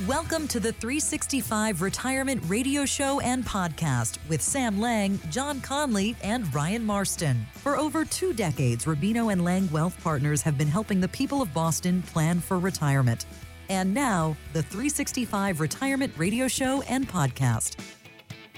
Welcome to the 365 Retirement Radio Show and Podcast with Sam Lang, John Conley, and Ryan Marston. For over two decades, Rubino and Lang Wealth Partners have been helping the people of Boston plan for retirement. And now, the 365 Retirement Radio Show and Podcast.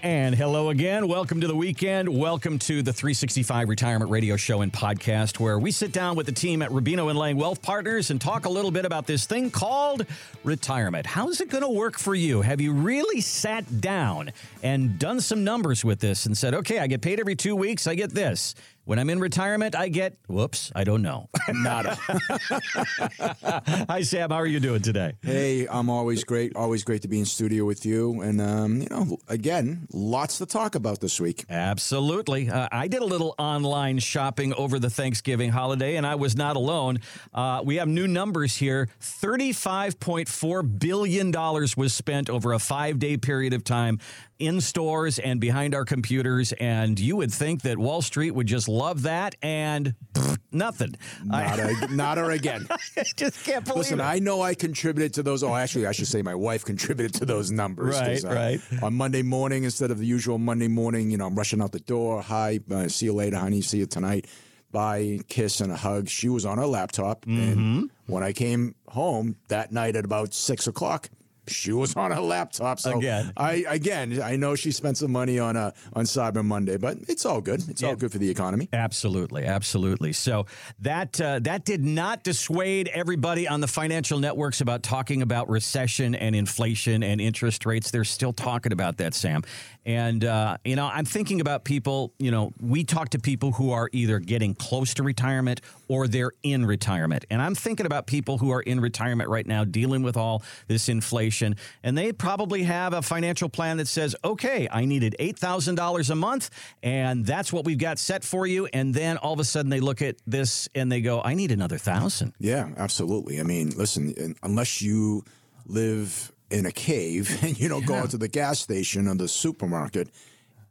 And hello again. Welcome to the weekend. Welcome to the 365 Retirement Radio Show and Podcast, where we sit down with the team at Rubino and Lang Wealth Partners and talk a little bit about this thing called retirement. How's it going to work for you? Have you really sat down and done some numbers with this and said, okay, I get paid every two weeks, I get this. When I'm in retirement, I get, whoops, I don't know. Nada. Hi, Sam. How are you doing today? hey, I'm always great. Always great to be in studio with you. And, um, you know, again, lots to talk about this week. Absolutely. Uh, I did a little online shopping over the Thanksgiving holiday, and I was not alone. Uh, we have new numbers here $35.4 billion was spent over a five day period of time in stores and behind our computers. And you would think that Wall Street would just love that and pfft, nothing. Nada, nada again. I just can't believe Listen, it. I know I contributed to those. Oh, actually, I should say my wife contributed to those numbers. 'cause, uh, Right, right. On Monday morning, instead of the usual Monday morning, you know, I'm rushing out the door. Hi, uh, see you later, honey. See you tonight. Bye, kiss and a hug. She was on her laptop, Mm-hmm. and when I came home that night at about six o'clock. She was on her laptop. So Again. I again, I know she spent some money on uh, on Cyber Monday, but it's all good. It's Yeah. all good for the economy. Absolutely, absolutely. So that uh, that did not dissuade everybody on the financial networks about talking about recession and inflation and interest rates. They're still talking about that, Sam. And uh, you know, I'm thinking about people. You know, we talk to people who are either getting close to retirement or they're in retirement, and I'm thinking about people who are in retirement right now, dealing with all this inflation, and they probably have a financial plan that says, "Okay, I needed eight thousand dollars a month, and that's what we've got set for you." And then all of a sudden, they look at this and they go, "I need another thousand. Yeah, absolutely. I mean, listen, unless you live in a cave and you don't go out to the gas station or the supermarket,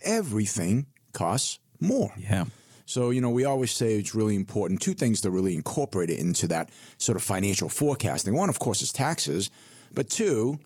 everything costs more. Yeah. So, you know, we always say it's really important. Two things to really incorporate it into that sort of financial forecasting. One, of course, is taxes, but two,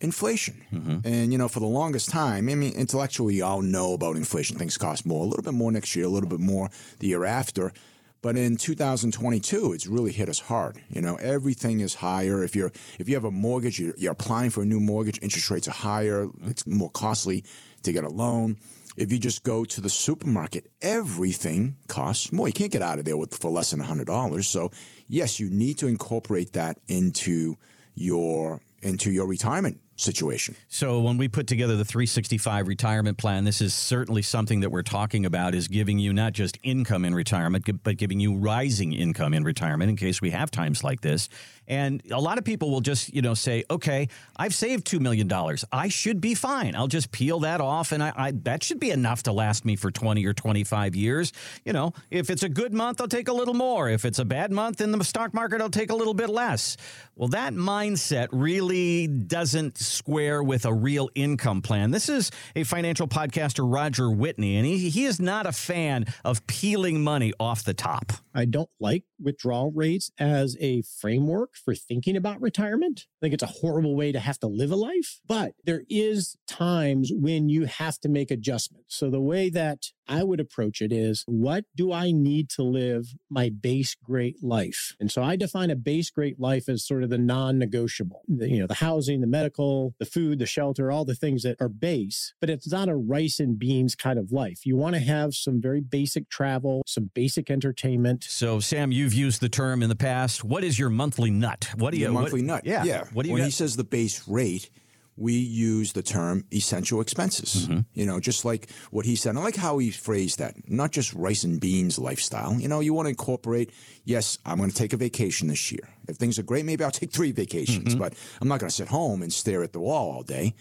inflation. And, you know, for the longest time, I mean, intellectually, you all know about inflation. Things cost more, a little bit more next year, a little bit more the year after. But in 2022, it's really hit us hard. You know, everything is higher. If you're if you have a mortgage, you're, you're applying for a new mortgage. Interest rates are higher. It's more costly to get a loan. If you just go to the supermarket, everything costs more. You can't get out of there with for less than hundred dollars. So, yes, you need to incorporate that into your into your retirement situation. So when we put together the 365 retirement plan, this is certainly something that we're talking about is giving you not just income in retirement, but giving you rising income in retirement in case we have times like this. And a lot of people will just, you know, say, okay, I've saved $2 million. I should be fine. I'll just peel that off and I, I that should be enough to last me for 20 or 25 years. You know, if it's a good month, I'll take a little more. If it's a bad month in the stock market, I'll take a little bit less. Well, that mindset really doesn't square with a real income plan. This is a financial podcaster, Roger Whitney, and he, he is not a fan of peeling money off the top. I don't like withdrawal rates as a framework for thinking about retirement. I think it's a horrible way to have to live a life, but there is times when you have to make adjustments. So the way that I would approach it is what do I need to live my base great life? And so I define a base great life as sort of the non-negotiable. The, you know, the housing, the medical, the food, the shelter, all the things that are base, but it's not a rice and beans kind of life. You want to have some very basic travel, some basic entertainment, So, Sam, you've used the term in the past. What is your monthly nut? What do you Your what- monthly nut. Yeah. Yeah. What do you when got? he says the base rate, we use the term essential expenses. Mm-hmm. You know, just like what he said. I like how he phrased that. Not just rice and beans lifestyle. You know, you want to incorporate, yes, I'm going to take a vacation this year. If things are great, maybe I'll take three vacations, Mm-hmm. but I'm not going to sit home and stare at the wall all day.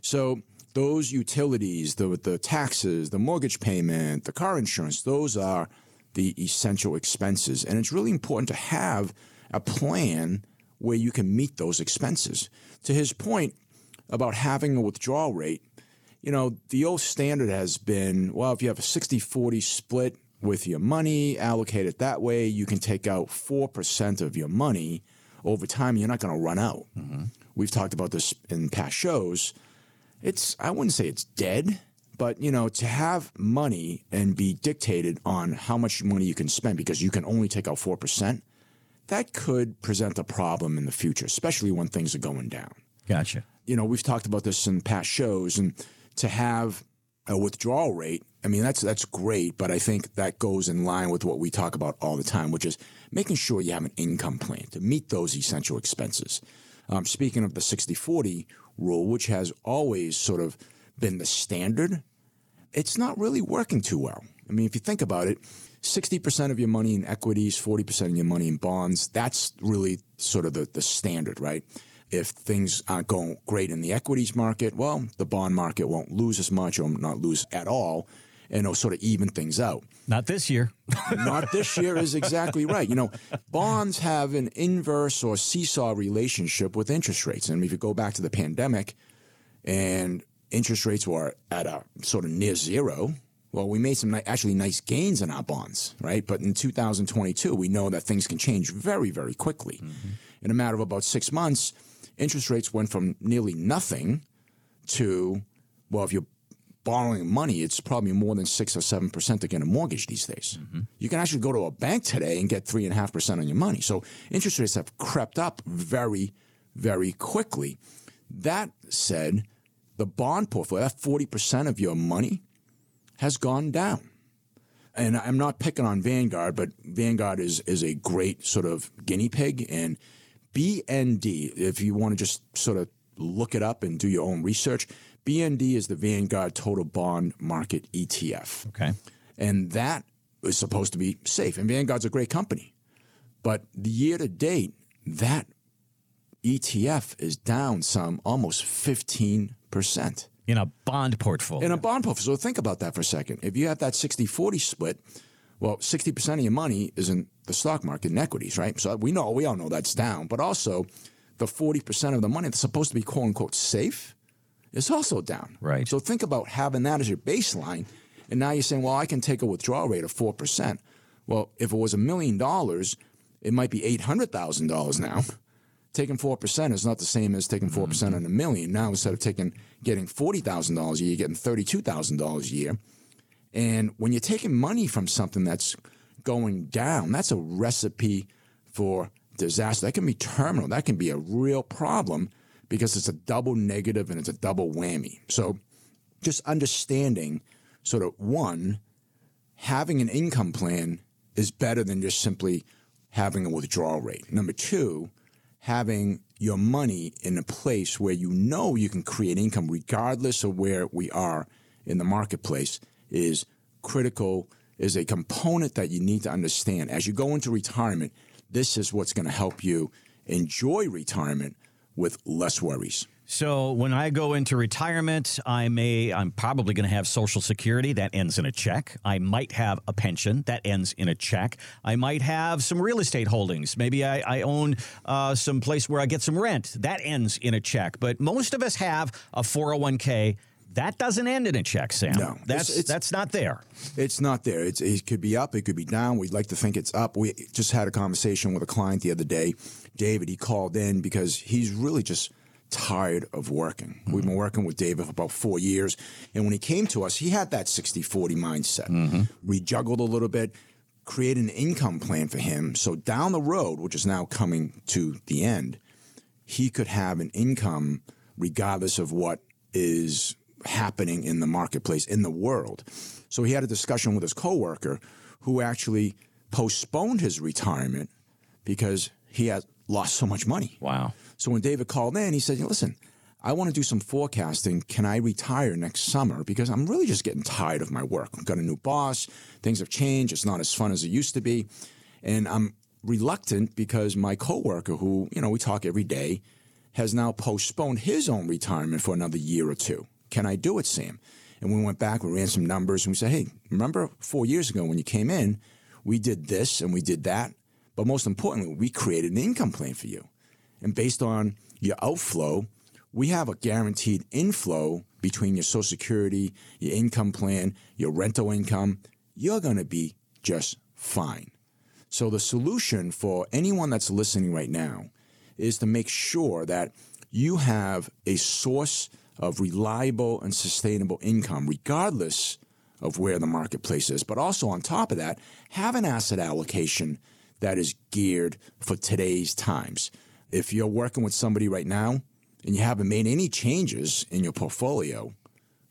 So those utilities, the the taxes, the mortgage payment, the car insurance, those are the essential expenses. And it's really important to have a plan where you can meet those expenses. To his point about having a withdrawal rate, you know, the old standard has been well, if you have a 60 40 split with your money, allocate it that way, you can take out 4% of your money over time, you're not going to run out. Mm-hmm. we've talked about this in past shows. It's I wouldn't say it's dead, but you know, to have money and be dictated on how much money you can spend because you can only take out four percent, that could present a problem in the future, especially when things are going down. Gotcha. You know, we've talked about this in past shows, and to have a withdrawal rate, I mean, that's that's great, but I think that goes in line with what we talk about all the time, which is making sure you have an income plan to meet those essential expenses. Um, speaking of the 60 40 rule, which has always sort of been the standard, it's not really working too well. I mean, if you think about it, 60% of your money in equities, 40% of your money in bonds, that's really sort of the, the standard, right? If things aren't going great in the equities market, well, the bond market won't lose as much or not lose at all, and it'll sort of even things out. Not this year. Not this year is exactly right. You know, bonds have an inverse or seesaw relationship with interest rates. And if you go back to the pandemic and interest rates were at a sort of near zero, well, we made some ni- actually nice gains in our bonds, right? But in 2022, we know that things can change very, very quickly. Mm-hmm. In a matter of about six months, interest rates went from nearly nothing to, well, if you're borrowing money, it's probably more than six or seven percent to get a mortgage these days. Mm-hmm. You can actually go to a bank today and get three and a half percent on your money. So interest rates have crept up very, very quickly. That said, the bond portfolio, that forty percent of your money, has gone down. And I'm not picking on Vanguard, but Vanguard is is a great sort of guinea pig. And BND, if you want to just sort of look it up and do your own research, BND is the Vanguard Total Bond Market ETF. Okay. And that is supposed to be safe. And Vanguard's a great company. But the year to date, that ETF is down some almost 15% In a bond portfolio. in a bond portfolio. So think about that for a second. If you have that 60 40 split, well, 60% of your money is in the stock market and equities, right? So we know, we all know that's down. But also, the 40% of the money that's supposed to be quote unquote safe is also down. Right. So think about having that as your baseline. And now you're saying, well, I can take a withdrawal rate of 4%. Well, if it was a million dollars, it might be $800,000 now. Taking 4% is not the same as taking 4% mm-hmm. on a million. Now, instead of taking getting $40,000 a year, you're getting $32,000 a year. And when you're taking money from something that's going down, that's a recipe for disaster. That can be terminal. That can be a real problem because it's a double negative and it's a double whammy. So just understanding sort of one, having an income plan is better than just simply having a withdrawal rate. Number two, having your money in a place where you know you can create income regardless of where we are in the marketplace is critical is a component that you need to understand as you go into retirement this is what's going to help you enjoy retirement with less worries So when I go into retirement, I may I'm probably going to have social security that ends in a check. I might have a pension that ends in a check. I might have some real estate holdings. Maybe I, I own uh, some place where I get some rent that ends in a check. But most of us have a 401k that doesn't end in a check, Sam. No. that's It's- it's- that's not there. It's not there. It's, it could be up. It could be down. We'd like to think it's up. We just had a conversation with a client the other day. David, he called in because he's really just tired of working. Mm-hmm. We've been working with David for about four years. And when he came to us, he had that 60 40 mindset. Mm-hmm. We juggled a little bit, created an income plan for him. So down the road, which is now coming to the end, he could have an income regardless of what is happening in the marketplace in the world. So he had a discussion with his coworker who actually postponed his retirement because he had lost so much money. Wow. So when David called in, he said, "Listen, I want to do some forecasting. Can I retire next summer? Because I'm really just getting tired of my work. I've got a new boss. Things have changed. It's not as fun as it used to be, and I'm reluctant because my coworker, who you know we talk every day, has now postponed his own retirement for another year or two. Can I do it, Sam?" And we went back, we ran some numbers, and we said, "Hey, remember four years ago when you came in, we did this and we did that, but most importantly, we created an income plan for you." And based on your outflow, we have a guaranteed inflow between your Social Security, your income plan, your rental income. You're going to be just fine. So, the solution for anyone that's listening right now is to make sure that you have a source of reliable and sustainable income, regardless of where the marketplace is. But also, on top of that, have an asset allocation that is geared for today's times. If you're working with somebody right now and you haven't made any changes in your portfolio,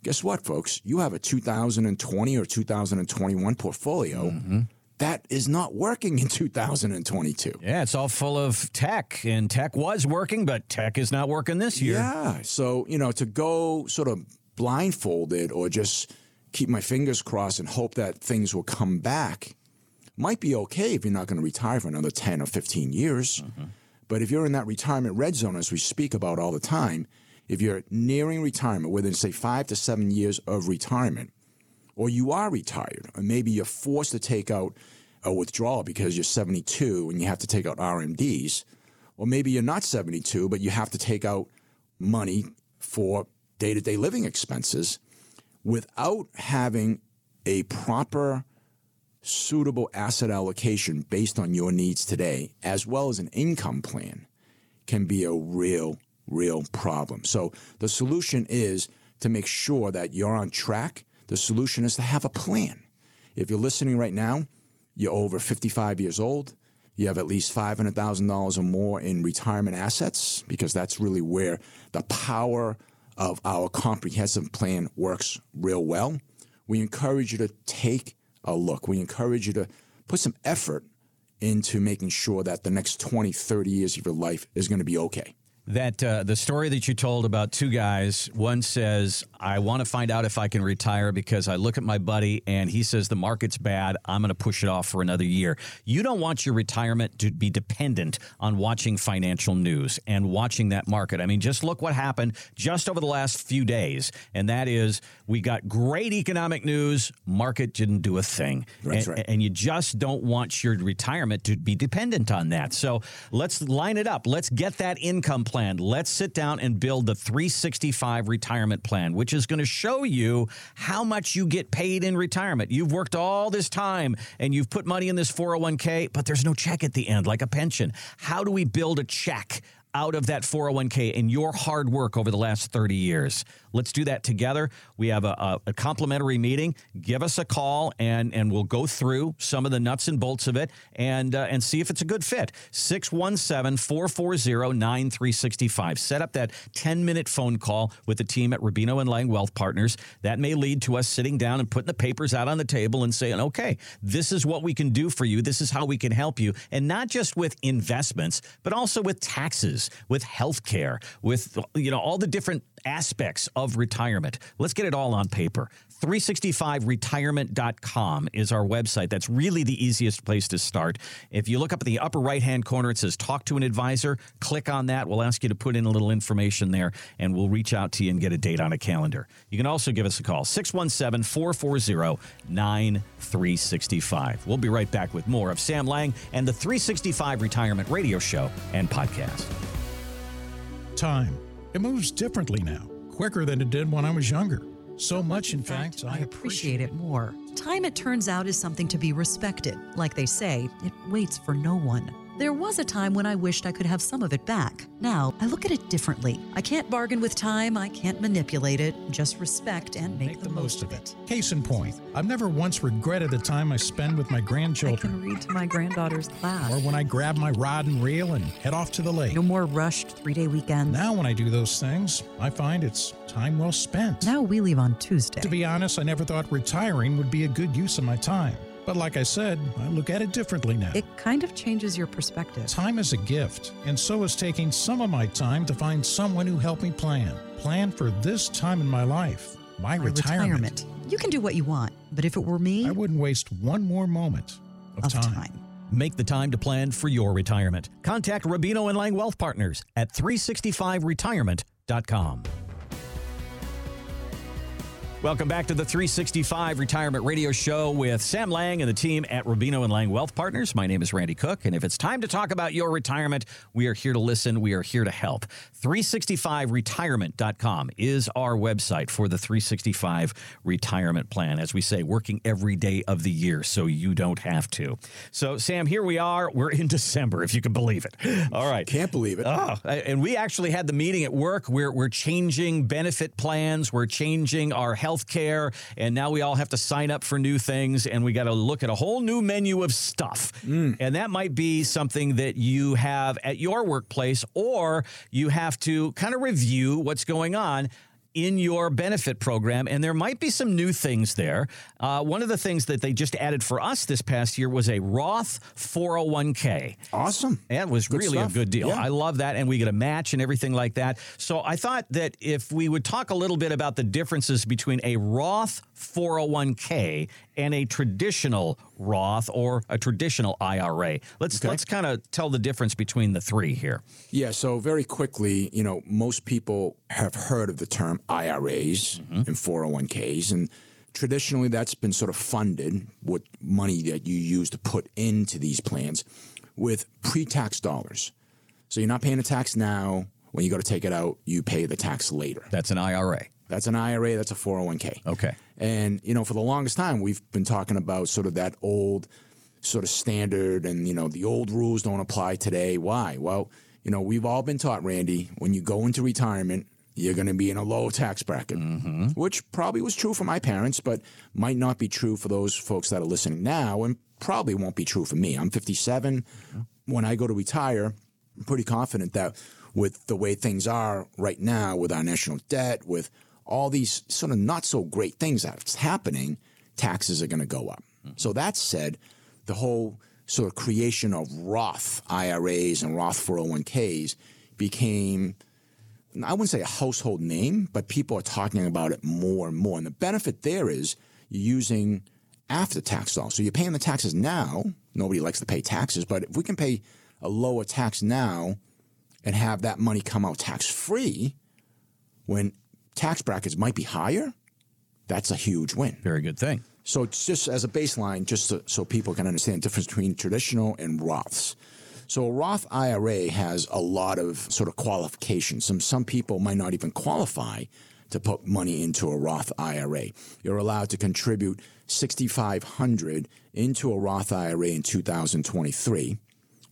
guess what, folks? You have a 2020 or 2021 portfolio. Mm-hmm. That is not working in 2022. Yeah, it's all full of tech, and tech was working, but tech is not working this year. Yeah. So, you know, to go sort of blindfolded or just keep my fingers crossed and hope that things will come back might be okay if you're not going to retire for another 10 or 15 years. Mm-hmm. But if you're in that retirement red zone, as we speak about all the time, if you're nearing retirement within, say, five to seven years of retirement, or you are retired, or maybe you're forced to take out a withdrawal because you're 72 and you have to take out RMDs, or maybe you're not 72, but you have to take out money for day to day living expenses without having a proper, suitable asset allocation based on your needs today, as well as an income plan, can be a real, real problem. So the solution is to make sure that you're on track. The solution is to have a plan. If you're listening right now, you're over 55 years old, you have at least $500,000 or more in retirement assets, because that's really where the power of our comprehensive plan works real well. We encourage you to take a look. We encourage you to put some effort into making sure that the next 20, 30 years of your life is going to be okay that uh, the story that you told about two guys one says i want to find out if i can retire because i look at my buddy and he says the market's bad. I'm going to push it off for another year. You don't want your retirement to be dependent on watching financial news and watching that market. I mean just look what happened just over the last few days and that is we got great economic news market didn't do a thing. That's and, right. and you just don't want your retirement to be dependent on that. So let's line it up. Let's get that income plan. Let's sit down and build the 365 retirement plan, which is going to show you how much you get paid in retirement. You've worked all this time and you've put money in this 401k, but there's no check at the end like a pension. How do we build a check? Out of that 401k and your hard work over the last 30 years. Let's do that together. We have a, a, a, complimentary meeting. Give us a call and, and we'll go through some of the nuts and bolts of it and, uh, and see if it's a good fit. 617 440 9365. Set up that 10 minute phone call with the team at Rubino and Lang Wealth Partners. That may lead to us sitting down and putting the papers out on the table and saying, okay, this is what we can do for you. This is how we can help you. And not just with investments, but also with taxes with healthcare, with you know all the different aspects of retirement. Let's get it all on paper. 365retirement.com is our website. That's really the easiest place to start. If you look up at the upper right hand corner, it says Talk to an Advisor. Click on that. We'll ask you to put in a little information there, and we'll reach out to you and get a date on a calendar. You can also give us a call 617 440 9365. We'll be right back with more of Sam Lang and the 365 Retirement Radio Show and Podcast. Time. It moves differently now, quicker than it did when I was younger. So much, in fact, I appreciate it more. Time, it turns out, is something to be respected. Like they say, it waits for no one. There was a time when I wished I could have some of it back. Now, I look at it differently. I can't bargain with time, I can't manipulate it, just respect and make, Make the most of it. Case in point, I've never once regretted the time I spend with my I grandchildren can read to my granddaughter's class. or when I grab my rod and reel and head off to the lake. No more rushed three day weekends. Now, when I do those things, I find it's time well spent. Now we leave on Tuesday. To be honest, I never thought retiring would be a good use of my time. But like I said, I look at it differently now. it kind of changes your perspective. Time is a gift, and so is taking some of my time to find someone who helped me plan. Plan for this time in my life, my, My retirement. You can do what you want, but if it were me, I wouldn't waste one more moment of, of time. time. Make the time to plan for your retirement. Contact Rubino and Lang Wealth Partners at 365retirement.com. Welcome back to the 365 Retirement Radio Show with Sam Lang and the team at Rubino and Lang Wealth Partners. My name is Randy Cook, and if it's time to talk about your retirement, we are here to listen. We are here to help. 365retirement.com is our website for the 365 retirement plan. As we say, working every day of the year so you don't have to. So, Sam, here we are. We're in December, if you can believe it. All right. Can't believe it. Oh, and we actually had the meeting at work. We're, we're changing benefit plans, we're changing our health health care, and now we all have to sign up for new things, and we got to look at a whole new menu of stuff. Mm. And that might be something that you have at your workplace, or you have to kind of review what's going on in your benefit program, and there might be some new things there. Uh, one of the things that they just added for us this past year was a Roth 401k. Awesome. That was good really stuff. a good deal. Yeah. I love that, and we get a match and everything like that. So I thought that if we would talk a little bit about the differences between a Roth 401k and a traditional Roth or a traditional IRA. Let's okay. let's kind of tell the difference between the three here. Yeah, so very quickly, you know, most people have heard of the term IRAs mm-hmm. and 401ks and traditionally that's been sort of funded with money that you use to put into these plans with pre-tax dollars. So you're not paying a tax now. When you go to take it out, you pay the tax later. That's an IRA. That's an IRA. That's a 401k. Okay. And, you know, for the longest time, we've been talking about sort of that old sort of standard and, you know, the old rules don't apply today. Why? Well, you know, we've all been taught, Randy, when you go into retirement, you're going to be in a low tax bracket, mm-hmm. which probably was true for my parents, but might not be true for those folks that are listening now, and probably won't be true for me. I'm 57. Mm-hmm. When I go to retire, I'm pretty confident that with the way things are right now, with our national debt, with all these sort of not so great things that's happening, taxes are going to go up. Mm-hmm. So that said, the whole sort of creation of Roth IRAs and Roth 401ks became, I wouldn't say a household name, but people are talking about it more and more. And the benefit there is you're using after tax dollars. So you're paying the taxes now. Nobody likes to pay taxes, but if we can pay a lower tax now and have that money come out tax free, when tax brackets might be higher, that's a huge win. Very good thing. So it's just as a baseline, just to, so people can understand the difference between traditional and Roths. So a Roth IRA has a lot of sort of qualifications. Some some people might not even qualify to put money into a Roth IRA. You're allowed to contribute 6500 into a Roth IRA in 2023.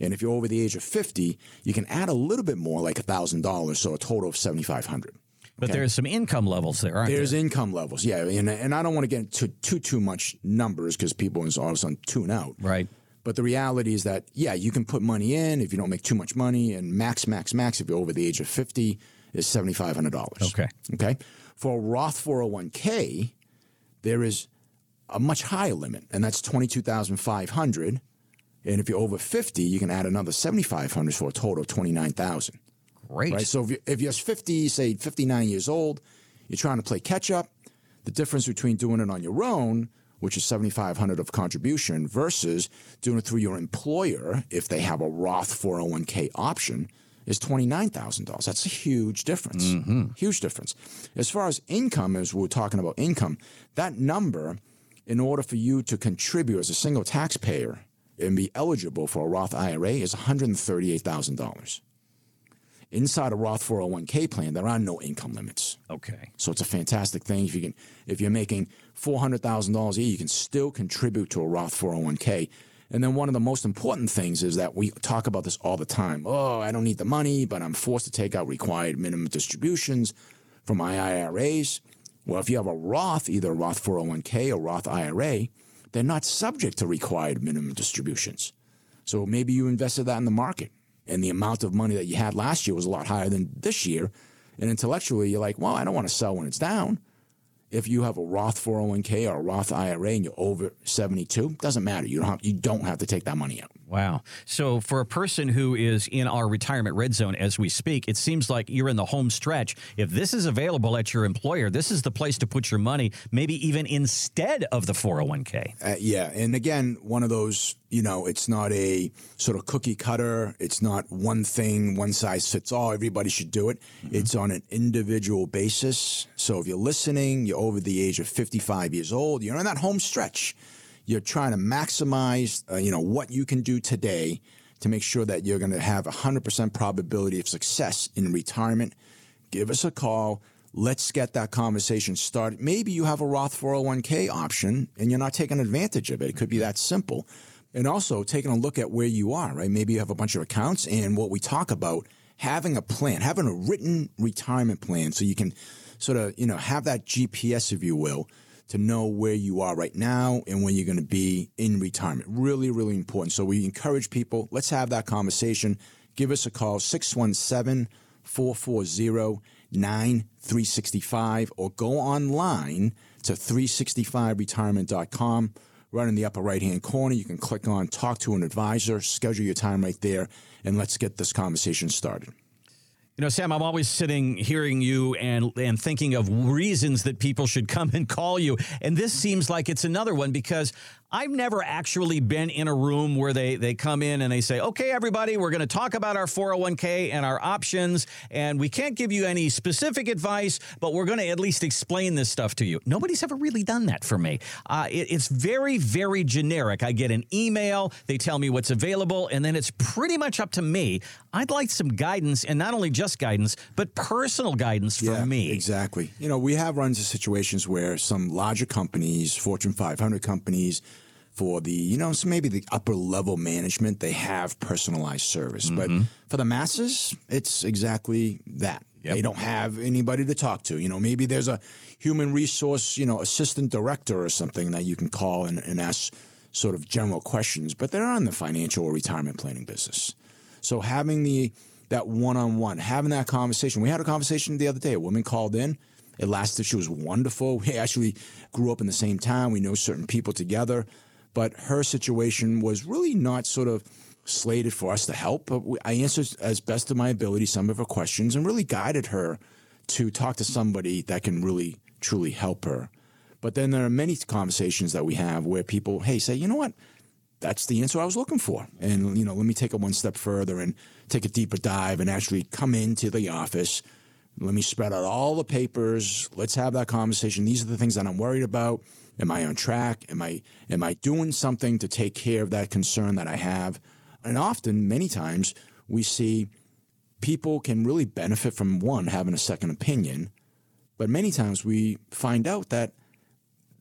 And if you're over the age of 50, you can add a little bit more like $1,000, so a total of 7500 but okay. there's some income levels there, aren't there's there? income levels, yeah. And, and I don't want to get into too, too much numbers because people all of a sudden tune out. Right. But the reality is that, yeah, you can put money in if you don't make too much money, and max, max, max, if you're over the age of 50, is $7,500. Okay. Okay. For a Roth 401k, there is a much higher limit, and that's 22500 And if you're over 50, you can add another 7500 for a total of 29000 Great. Right. So if, you, if you're 50, say 59 years old, you're trying to play catch up. The difference between doing it on your own, which is 7,500 of contribution, versus doing it through your employer, if they have a Roth 401k option, is $29,000. That's a huge difference. Mm-hmm. Huge difference. As far as income, as we're talking about income, that number, in order for you to contribute as a single taxpayer and be eligible for a Roth IRA, is $138,000. Inside a Roth 401k plan, there are no income limits. Okay. So it's a fantastic thing. If you can, if you're making four hundred thousand dollars a year, you can still contribute to a Roth 401k. And then one of the most important things is that we talk about this all the time. Oh, I don't need the money, but I'm forced to take out required minimum distributions from my IRAs. Well, if you have a Roth, either a Roth 401k or Roth IRA, they're not subject to required minimum distributions. So maybe you invested that in the market and the amount of money that you had last year was a lot higher than this year. And intellectually, you're like, well, I don't want to sell when it's down. If you have a Roth 401k or a Roth IRA and you're over 72, doesn't matter. You don't have, you don't have to take that money out. Wow. So, for a person who is in our retirement red zone as we speak, it seems like you're in the home stretch. If this is available at your employer, this is the place to put your money, maybe even instead of the 401k. Uh, yeah. And again, one of those, you know, it's not a sort of cookie cutter. It's not one thing, one size fits all. Everybody should do it. Mm-hmm. It's on an individual basis. So, if you're listening, you're over the age of 55 years old, you're in that home stretch you're trying to maximize, uh, you know, what you can do today to make sure that you're going to have a 100% probability of success in retirement. Give us a call. Let's get that conversation started. Maybe you have a Roth 401k option and you're not taking advantage of it. It could be that simple. And also taking a look at where you are, right? Maybe you have a bunch of accounts and what we talk about having a plan, having a written retirement plan so you can sort of, you know, have that GPS, if you will, to know where you are right now and when you're going to be in retirement. Really, really important. So we encourage people, let's have that conversation. Give us a call, 617 440 9365, or go online to 365retirement.com. Right in the upper right hand corner, you can click on Talk to an Advisor, schedule your time right there, and let's get this conversation started. You know, Sam, I'm always sitting hearing you and and thinking of reasons that people should come and call you. And this seems like it's another one because I've never actually been in a room where they, they come in and they say, okay, everybody, we're going to talk about our 401k and our options. And we can't give you any specific advice, but we're going to at least explain this stuff to you. Nobody's ever really done that for me. Uh, it, it's very, very generic. I get an email, they tell me what's available, and then it's pretty much up to me. I'd like some guidance, and not only just guidance, but personal guidance for yeah, me. Exactly. You know, we have run into situations where some larger companies, Fortune 500 companies, for the, you know, so maybe the upper level management, they have personalized service. Mm-hmm. But for the masses, it's exactly that. Yep. They don't have anybody to talk to. You know, maybe there's a human resource, you know, assistant director or something that you can call and, and ask sort of general questions, but they're on the financial or retirement planning business. So having the that one on one, having that conversation. We had a conversation the other day. A woman called in. It lasted. She was wonderful. We actually grew up in the same town. We know certain people together but her situation was really not sort of slated for us to help. But I answered as best of my ability some of her questions and really guided her to talk to somebody that can really truly help her. But then there are many conversations that we have where people, hey, say, you know what? That's the answer I was looking for. And, you know, let me take it one step further and take a deeper dive and actually come into the office. Let me spread out all the papers. Let's have that conversation. These are the things that I'm worried about. Am I on track? Am I am I doing something to take care of that concern that I have? And often, many times, we see people can really benefit from one having a second opinion, but many times we find out that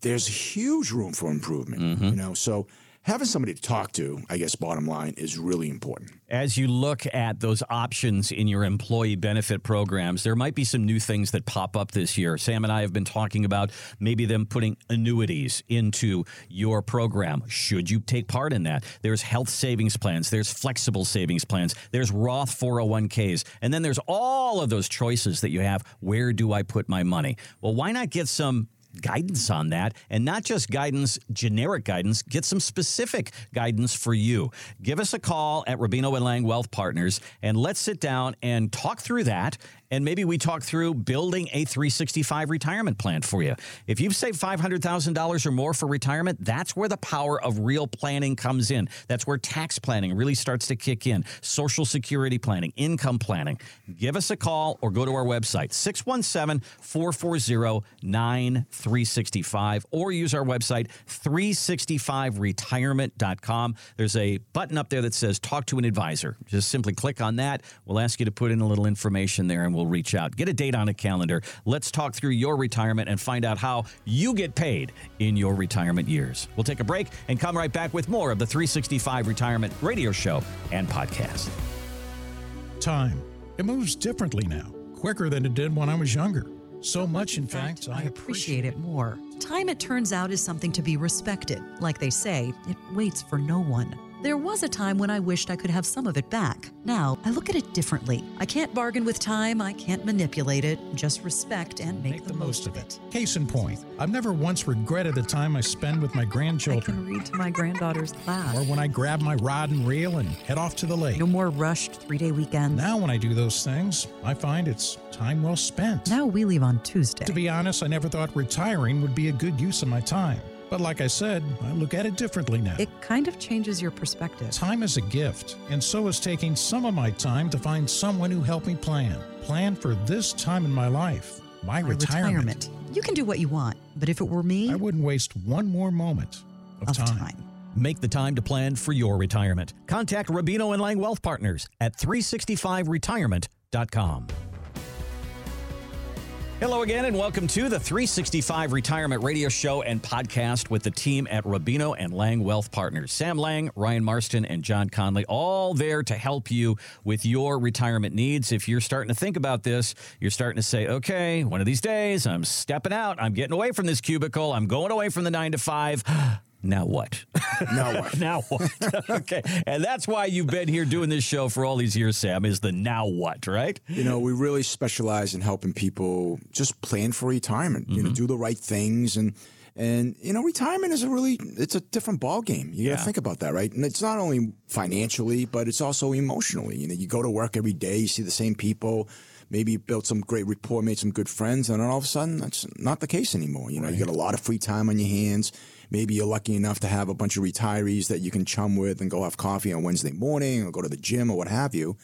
there's huge room for improvement. Mm-hmm. You know, so having somebody to talk to, I guess, bottom line, is really important. As you look at those options in your employee benefit programs, there might be some new things that pop up this year. Sam and I have been talking about maybe them putting annuities into your program. Should you take part in that? There's health savings plans, there's flexible savings plans, there's Roth 401ks, and then there's all of those choices that you have. Where do I put my money? Well, why not get some guidance on that and not just guidance, generic guidance, get some specific guidance for you. Give us a call at Rubino and Lang Wealth Partners and let's sit down and talk through that and maybe we talk through building a 365 retirement plan for you. If you've saved $500,000 or more for retirement, that's where the power of real planning comes in. That's where tax planning really starts to kick in, social security planning, income planning. Give us a call or go to our website, 617 440 9365, or use our website, 365retirement.com. There's a button up there that says Talk to an Advisor. Just simply click on that. We'll ask you to put in a little information there and we'll will reach out. Get a date on a calendar. Let's talk through your retirement and find out how you get paid in your retirement years. We'll take a break and come right back with more of the 365 Retirement Radio Show and podcast. Time. It moves differently now, quicker than it did when I was younger. So much, in, in fact, fact, I appreciate it more. Time, it turns out, is something to be respected. Like they say, it waits for no one. There was a time when I wished I could have some of it back. Now, I look at it differently. I can't bargain with time, I can't manipulate it, just respect and make, Make the most of it. Case in point, I've never once regretted the time I spend with my I grandchildren can read to my granddaughter's class. or when I grab my rod and reel and head off to the lake. No more rushed three day weekends. Now, when I do those things, I find it's time well spent. Now we leave on Tuesday. To be honest, I never thought retiring would be a good use of my time. But like I said, I look at it differently now. It kind of changes your perspective. Time is a gift, and so is taking some of my time to find someone who helped me plan. Plan for this time in my life, my, My retirement. You can do what you want, but if it were me, I wouldn't waste one more moment of, of time. time. Make the time to plan for your retirement. Contact Rubino and Lang Wealth Partners at 365retirement.com. Hello again, and welcome to the 365 Retirement Radio Show and podcast with the team at Rubino and Lang Wealth Partners. Sam Lang, Ryan Marston, and John Conley, all there to help you with your retirement needs. If you're starting to think about this, you're starting to say, okay, one of these days I'm stepping out, I'm getting away from this cubicle, I'm going away from the nine to five. Now what? Now what? now what? okay. And that's why you've been here doing this show for all these years, Sam, is the now what, right? You know, we really specialize in helping people just plan for retirement. You Mm-hmm. know, do the right things and and you know, retirement is a really it's a different ball game. You got Yeah. to think about that, right? And it's not only financially, but it's also emotionally. You know, you go to work every day, you see the same people. Maybe you built some great rapport, made some good friends, and then all of a sudden, that's not the case anymore. You know, you got a lot of free time on your hands. Maybe you're lucky enough to have a bunch of retirees that you can chum with and go have coffee on Wednesday morning or go to the gym or what have you.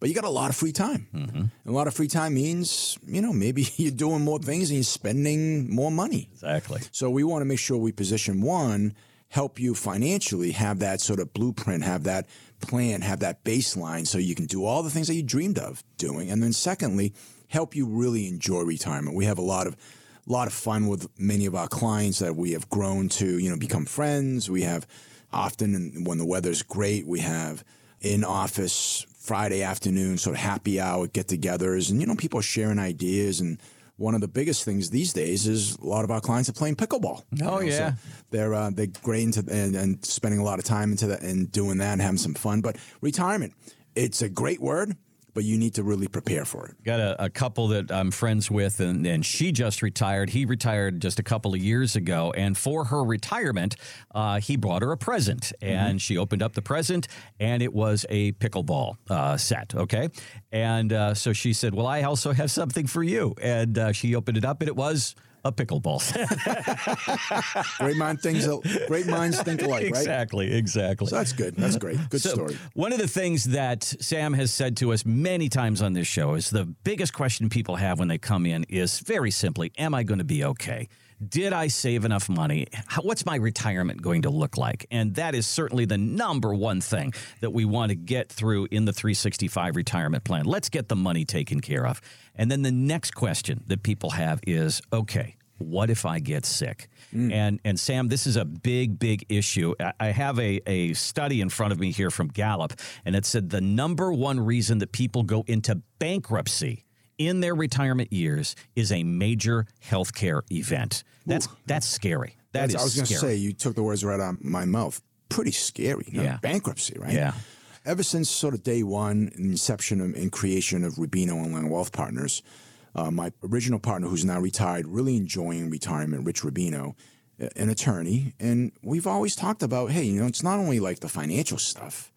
But you got a lot of free time. And a lot of free time means, you know, maybe you're doing more things and you're spending more money. Exactly. So we want to make sure we position one, help you financially have that sort of blueprint, have that plan, have that baseline so you can do all the things that you dreamed of doing. And then secondly, help you really enjoy retirement. We have a lot of a lot of fun with many of our clients that we have grown to, you know, become friends. We have often when the weather's great, we have in office Friday afternoon sort of happy hour get-togethers and you know people sharing ideas and one of the biggest things these days is a lot of our clients are playing pickleball. You Oh, know, so yeah. they're uh, they're great into and, and spending a lot of time into that and doing that and having some fun. But retirement, it's a great word, but you need to really prepare for it. Got a, a couple that I'm friends with, and, and she just retired. He retired just a couple of years ago. And for her retirement, uh, he brought her a present. And she opened up the present, and it was a pickleball uh, set. Okay. And uh, so she said, Well, I also have something for you. And uh, she opened it up, and it was a pickleball set. Great mind things, great minds think alike, right? exactly. Exactly. So that's good. That's great. Good So, story. One of the things that Sam has said to us many times on this show is the biggest question people have when they come in is very simply, Am I going to be okay? Did I save enough money? How, what's my retirement going to look like? And that is certainly the number one thing that we want to get through in the 365 retirement plan. Let's get the money taken care of. And then the next question that people have is okay, what if I get sick? Hmm. And and Sam, this is a big, big issue. I- I have a, a study in front of me here from Gallup, and it said the number one reason that people go into bankruptcy in their retirement years is a major healthcare event. That's that's scary. That That's- is I was going to say, you took the words right out of my mouth. Pretty scary. you know, Yeah. Bankruptcy, right? Yeah. Ever since sort of day one, inception of, and creation of Rubino and Lang Wealth Partners, uh, my original partner, who's now retired, really enjoying retirement, Rich Rubino, an attorney, and we've always talked about, hey, you know, it's not only like the financial stuff,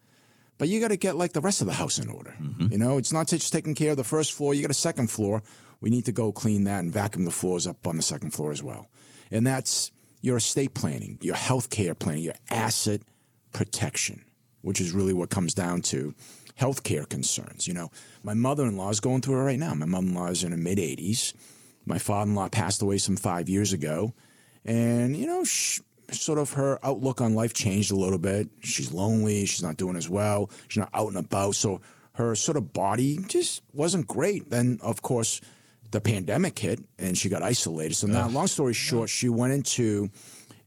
but you got to get like the rest of the house in order. Mm-hmm. You know, it's not just taking care of the first floor. You got a second floor. We need to go clean that and vacuum the floors up on the second floor as well. And that's your estate planning, your health care planning, your asset protection, which is really what comes down to healthcare concerns. You know, my mother-in-law is going through it right now. My mother-in-law is in her mid 80s. My father-in-law passed away some five years ago, and you know, sh- sort of her outlook on life changed a little bit. She's lonely. She's not doing as well. She's not out and about, so her sort of body just wasn't great. Then, of course, the pandemic hit, and she got isolated. So now, long story short, she went into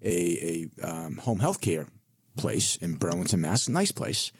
a, a um, home health care place in Burlington, Mass. Nice place.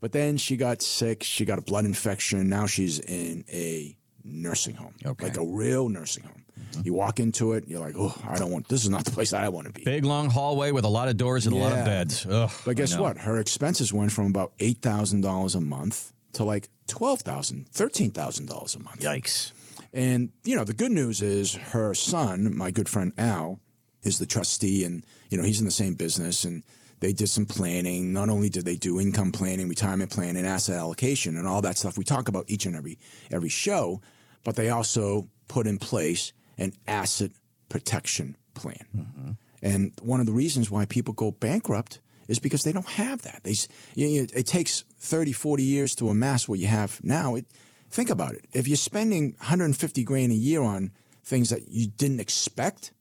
But then she got sick. She got a blood infection. Now she's in a nursing home, Okay. like a real nursing home. You walk into it, you're like, oh, I don't want. This is not the place I want to be. Big long hallway with a lot of doors and a lot of beds. Ugh, But guess what? Her expenses went from about eight thousand dollars a month to like twelve thousand, thirteen thousand dollars a month. Yikes. And you know, the good news is her son, my good friend Al, is the trustee, and you know he's in the same business, and they did some planning. Not only did they do income planning, retirement planning, asset allocation, and all that stuff we talk about each and every every show, but they also put in place an asset protection plan. And one of the reasons why people go bankrupt is because they don't have that. They, you know, it takes 30, 40 years to amass what you have now. It, think about it. If you're spending 150 grand a year on things that you didn't expect,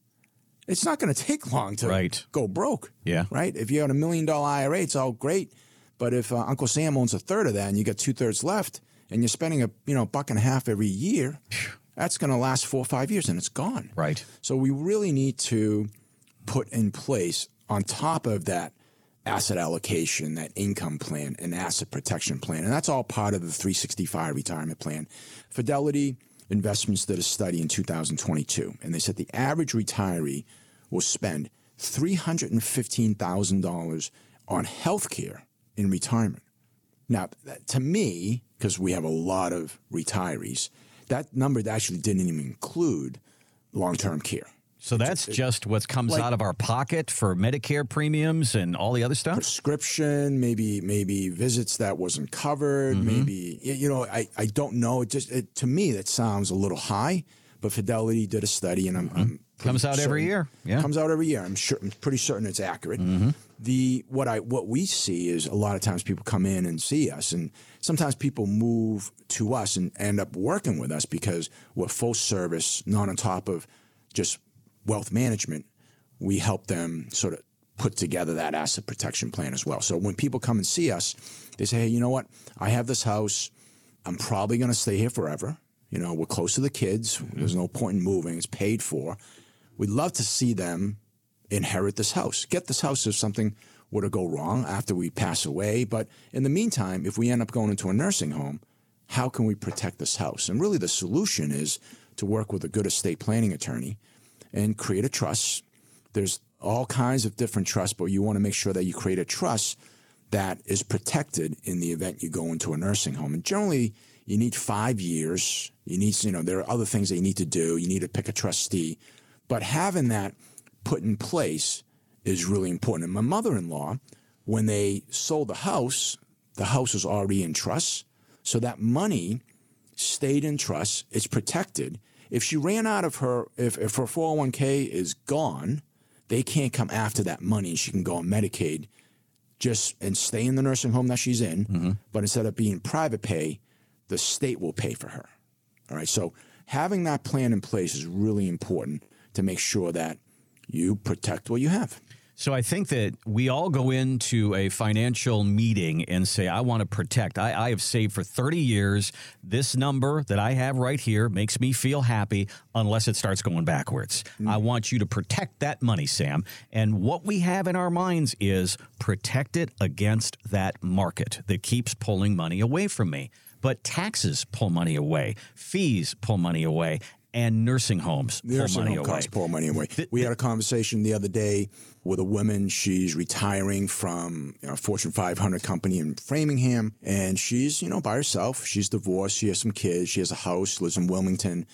it's not going to take long to Right. go broke. Yeah. Right? If you had a million dollar IRA, it's all great. But if uh, Uncle Sam owns a third of that and you got two thirds left and you're spending a you know buck and a half every year, that's going to last four or five years and it's gone. Right. So we really need to put in place on top of that asset allocation, that income plan, and asset protection plan. And that's all part of the 365 retirement plan. Fidelity Investments did a study in 2022, and they said the average retiree will spend $315,000 on health care in retirement. Now, to me, because we have a lot of retirees, that number actually didn't even include long term care. So that's just what comes like- out of our pocket for Medicare premiums and all the other stuff? prescription, maybe maybe visits that wasn't covered, Mm-hmm. maybe you know I, I don't know. It just it, to me that sounds a little high. But Fidelity did a study, and I'm, I'm Mm-hmm. Comes out every year. Yeah. Mm-hmm. comes out every year. I'm sure. I'm pretty certain it's accurate. The what I what we see is a lot of times people come in and see us, and sometimes people move to us and end up working with us because we're full service, not on top of just wealth management. We help them sort of put together that asset protection plan as well. So when people come and see us, they say, "Hey, you know what? I have this house. I'm probably going to stay here forever. You know, we're close to the kids. There's no point in moving. It's paid for. We'd love to see them inherit this house, get this house if something were to go wrong after we pass away. But in the meantime, if we end up going into a nursing home, how can we protect this house? And really, the solution is to work with a good estate planning attorney and create a trust. There's all kinds of different trusts, but you want to make sure that you create a trust that is protected in the event you go into a nursing home. And generally, you need five years. You need, you know, there are other things that you need to do. You need to pick a trustee. But having that put in place is really important. And my mother in law, when they sold the house, the house was already in trust. So that money stayed in trust. It's protected. If she ran out of her, if, if her 401k is gone, they can't come after that money she can go on Medicaid just and stay in the nursing home that she's in. Mm-hmm. But instead of being private pay, the state will pay for her. All right. So having that plan in place is really important to make sure that you protect what you have. So I think that we all go into a financial meeting and say, I want to protect. I, I have saved for 30 years. This number that I have right here makes me feel happy unless it starts going backwards. Mm-hmm. I want you to protect that money, Sam. And what we have in our minds is protect it against that market that keeps pulling money away from me. But taxes pull money away, fees pull money away, and nursing homes pull Nursing money home away. costs money away. We had a conversation the other day with a woman. She's retiring from a Fortune 500 company in Framingham, and she's you know by herself. She's divorced. She has some kids. She has a house. Lives in Wilmington,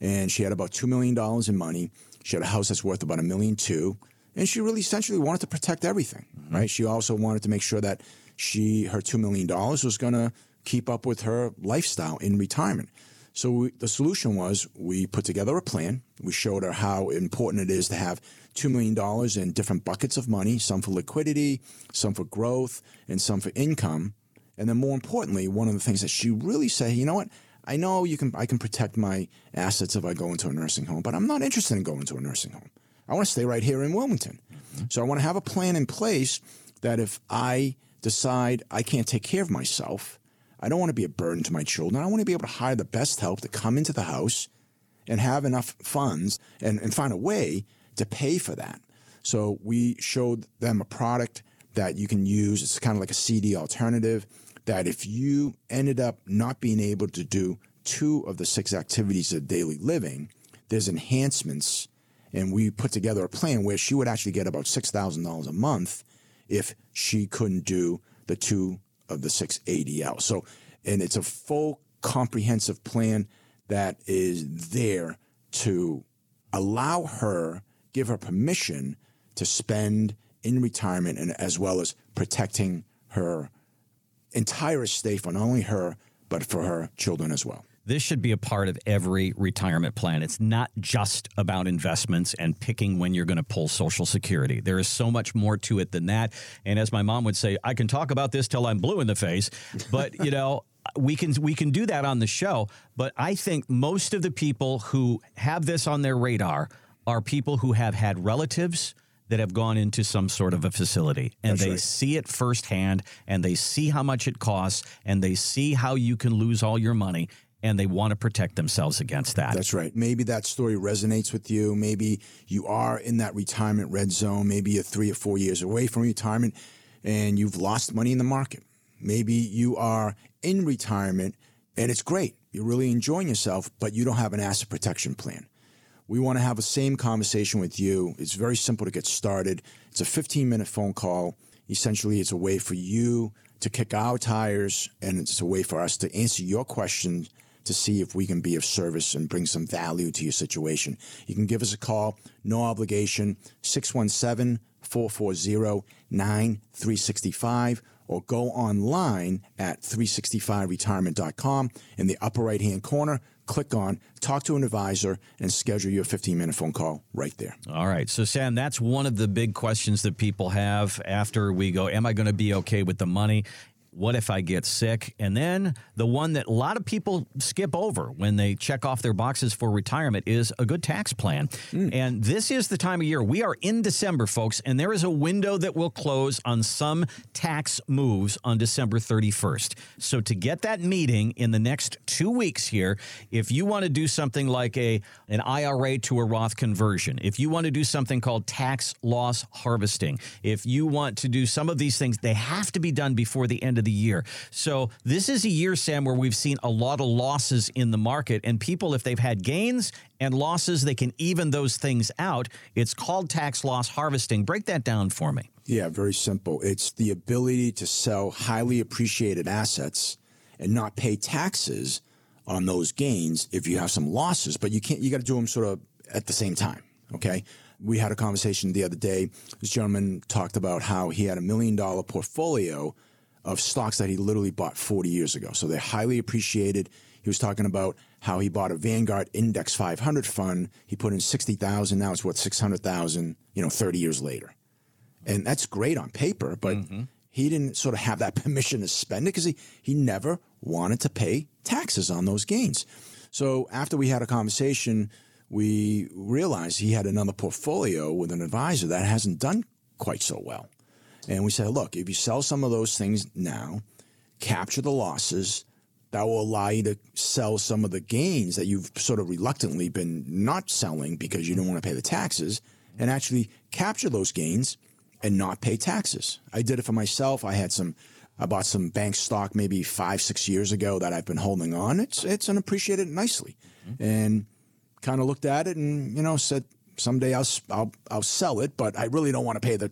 and she had about two million dollars in money. She had a house that's worth about a million two, and she really essentially wanted to protect everything. Mm-hmm. Right. She also wanted to make sure that she her two million dollars was going to keep up with her lifestyle in retirement. So we, the solution was we put together a plan. We showed her how important it is to have $2 million in different buckets of money, some for liquidity, some for growth, and some for income. And then more importantly, one of the things that she really said, you know what? I know you can I can protect my assets if I go into a nursing home, but I'm not interested in going to a nursing home. I want to stay right here in Wilmington. So I want to have a plan in place that if I decide I can't take care of myself, I don't want to be a burden to my children. I want to be able to hire the best help to come into the house and have enough funds and, and find a way to pay for that. So we showed them a product that you can use. It's kind of like a CD alternative that if you ended up not being able to do two of the six activities of daily living, there's enhancements, and we put together a plan where she would actually get about six thousand dollars a month if she couldn't do the two of the six ADL. So, and it's a full comprehensive plan that is there to allow her, give her permission to spend in retirement and as well as protecting her entire estate for not only her, but for her children as well. This should be a part of every retirement plan. It's not just about investments and picking when you're going to pull Social Security. There is so much more to it than that. And as my mom would say, I can talk about this till I'm blue in the face, but you know, we can we can do that on the show, but I think most of the people who have this on their radar are people who have had relatives that have gone into some sort of a facility and That's they right. see it firsthand and they see how much it costs and they see how you can lose all your money and they want to protect themselves against that. That's right. Maybe that story resonates with you. Maybe you are in that retirement red zone. Maybe you're three or four years away from retirement and you've lost money in the market. Maybe you are in retirement and it's great. You're really enjoying yourself, but you don't have an asset protection plan. We want to have the same conversation with you. It's very simple to get started. It's a 15 minute phone call. Essentially, it's a way for you to kick our tires and it's a way for us to answer your questions to see if we can be of service and bring some value to your situation. You can give us a call, no obligation, 617 440 9365, or go online at 365retirement.com. In the upper right hand corner, click on Talk to an Advisor and schedule your 15 minute phone call right there. All right. So, Sam, that's one of the big questions that people have after we go, Am I going to be okay with the money? What if I get sick? And then the one that a lot of people skip over when they check off their boxes for retirement is a good tax plan. Hmm. And this is the time of year. We are in December, folks, and there is a window that will close on some tax moves on December 31st. So to get that meeting in the next two weeks here, if you want to do something like a an IRA to a Roth conversion, if you want to do something called tax loss harvesting, if you want to do some of these things, they have to be done before the end of the year. So this is a year, Sam, where we've seen a lot of losses in the market, and people, if they've had gains and losses, they can even those things out. It's called tax loss harvesting. Break that down for me. Yeah, very simple. It's the ability to sell highly appreciated assets and not pay taxes on those gains if you have some losses, but you can't, you got to do them sort of at the same time. Okay. We had a conversation the other day. This gentleman talked about how he had a million dollar portfolio of stocks that he literally bought 40 years ago. So they're highly appreciated. He was talking about how he bought a Vanguard Index 500 fund. He put in 60,000. Now it's worth 600,000, you know, 30 years later. And that's great on paper, but mm-hmm. he didn't sort of have that permission to spend it because he, he never wanted to pay taxes on those gains. So after we had a conversation, we realized he had another portfolio with an advisor that hasn't done quite so well. And we said, look, if you sell some of those things now, capture the losses, that will allow you to sell some of the gains that you've sort of reluctantly been not selling because you don't want to pay the taxes and actually capture those gains and not pay taxes. I did it for myself. I had some, I bought some bank stock maybe five, six years ago that I've been holding on. It's, it's unappreciated nicely. Mm-hmm. And kind of looked at it and, you know, said, someday I'll, I'll, I'll sell it, but I really don't want to pay the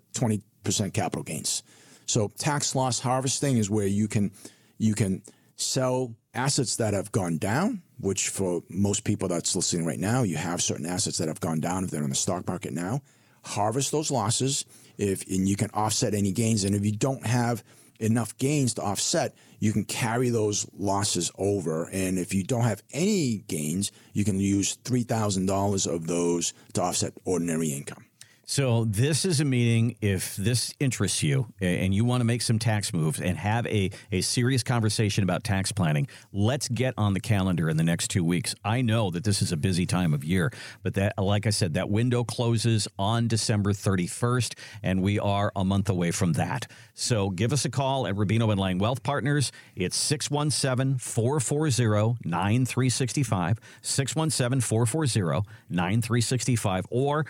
20% capital gains. So tax loss harvesting is where you can, you can sell assets that have gone down, which for most people that's listening right now, you have certain assets that have gone down if they're in the stock market now. Harvest those losses if and you can offset any gains. And if you don't have enough gains to offset, you can carry those losses over. And if you don't have any gains, you can use three thousand dollars of those to offset ordinary income. So this is a meeting. If this interests you and you want to make some tax moves and have a, a serious conversation about tax planning, let's get on the calendar in the next two weeks. I know that this is a busy time of year, but that, like I said, that window closes on December 31st, and we are a month away from that. So give us a call at Rubino and Lang Wealth Partners. It's 617 440 9365, 617 440 9365, or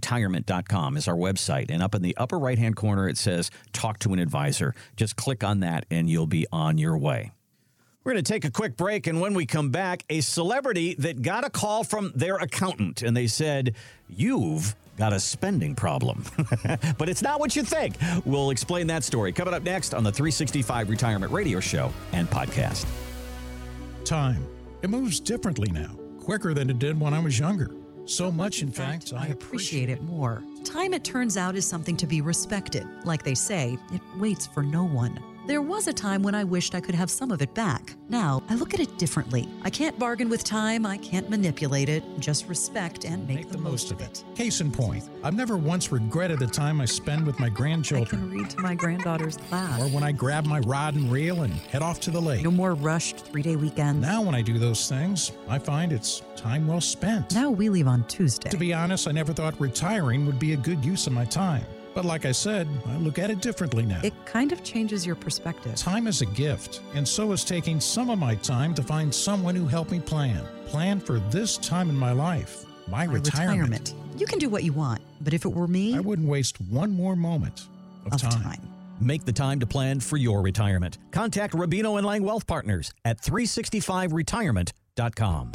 365retirement.com is our website. And up in the upper right hand corner, it says Talk to an Advisor. Just click on that, and you'll be on your way. We're going to take a quick break, and when we come back, a celebrity that got a call from their accountant, and they said, You've got a spending problem. but it's not what you think. We'll explain that story coming up next on the 365 Retirement Radio Show and podcast. Time. It moves differently now, quicker than it did when I was younger. So much, in fact, I appreciate it more. Time, it turns out, is something to be respected. Like they say, it waits for no one. There was a time when I wished I could have some of it back. Now, I look at it differently. I can't bargain with time, I can't manipulate it, just respect and make, Make the, most of it. Case in point, I've never once regretted the time I spend with my I grandchildren can read to my granddaughter's class. or when I grab my rod and reel and head off to the lake. No more rushed three day weekends. Now, when I do those things, I find it's time well spent. Now we leave on Tuesday. To be honest, I never thought retiring would be a good use of my time. But like I said, I look at it differently now. it kind of changes your perspective. Time is a gift, and so is taking some of my time to find someone who helped me plan. Plan for this time in my life, my, My retirement. You can do what you want, but if it were me, I wouldn't waste one more moment of, of time. time. Make the time to plan for your retirement. Contact Rubino and Lang Wealth Partners at 365retirement.com.